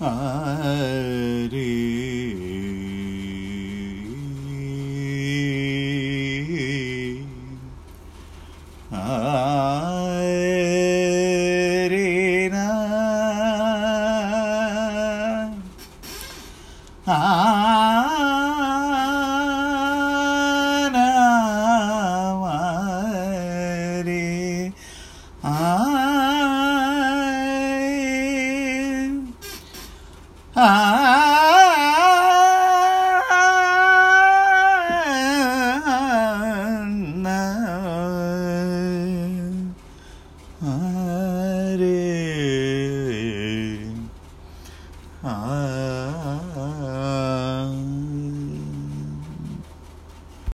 Hare Hare Na Anamare Hare Ah.